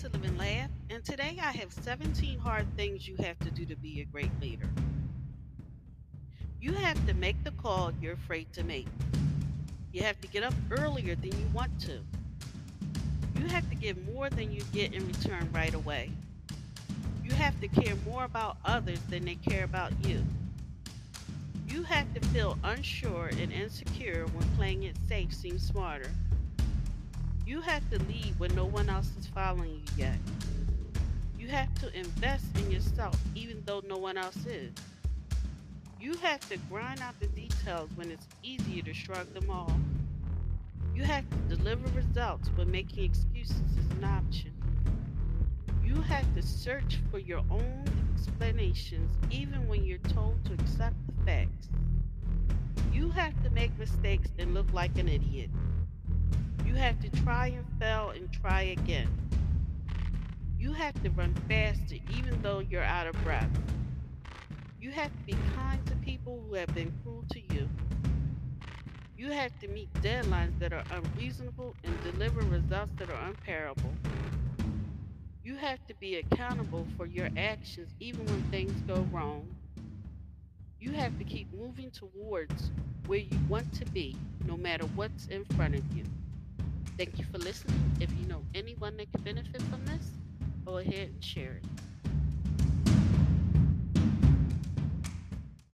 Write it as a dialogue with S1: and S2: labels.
S1: to Live and Laugh, and today I have 17 hard things you have to do to be a great leader. You have to make the call you're afraid to make. You have to get up earlier than you want to. You have to give more than you get in return right away. You have to care more about others than they care about you. You have to feel unsure and insecure when playing it safe seems smarter. You have to lead when no one else is following you yet. You have to invest in yourself even though no one else is. You have to grind out the details when it's easier to shrug them off. You have to deliver results when making excuses is an option. You have to search for your own explanations even when you're told to accept the facts. You have to make mistakes and look like an idiot. You have to try and fail and try again. You have to run faster even though you're out of breath. You have to be kind to people who have been cruel to you. You have to meet deadlines that are unreasonable and deliver results that are unparable. You have to be accountable for your actions even when things go wrong. You have to keep moving towards where you want to be, no matter what's in front of you. Thank you for listening. If you know anyone that could benefit from this, go ahead and share it.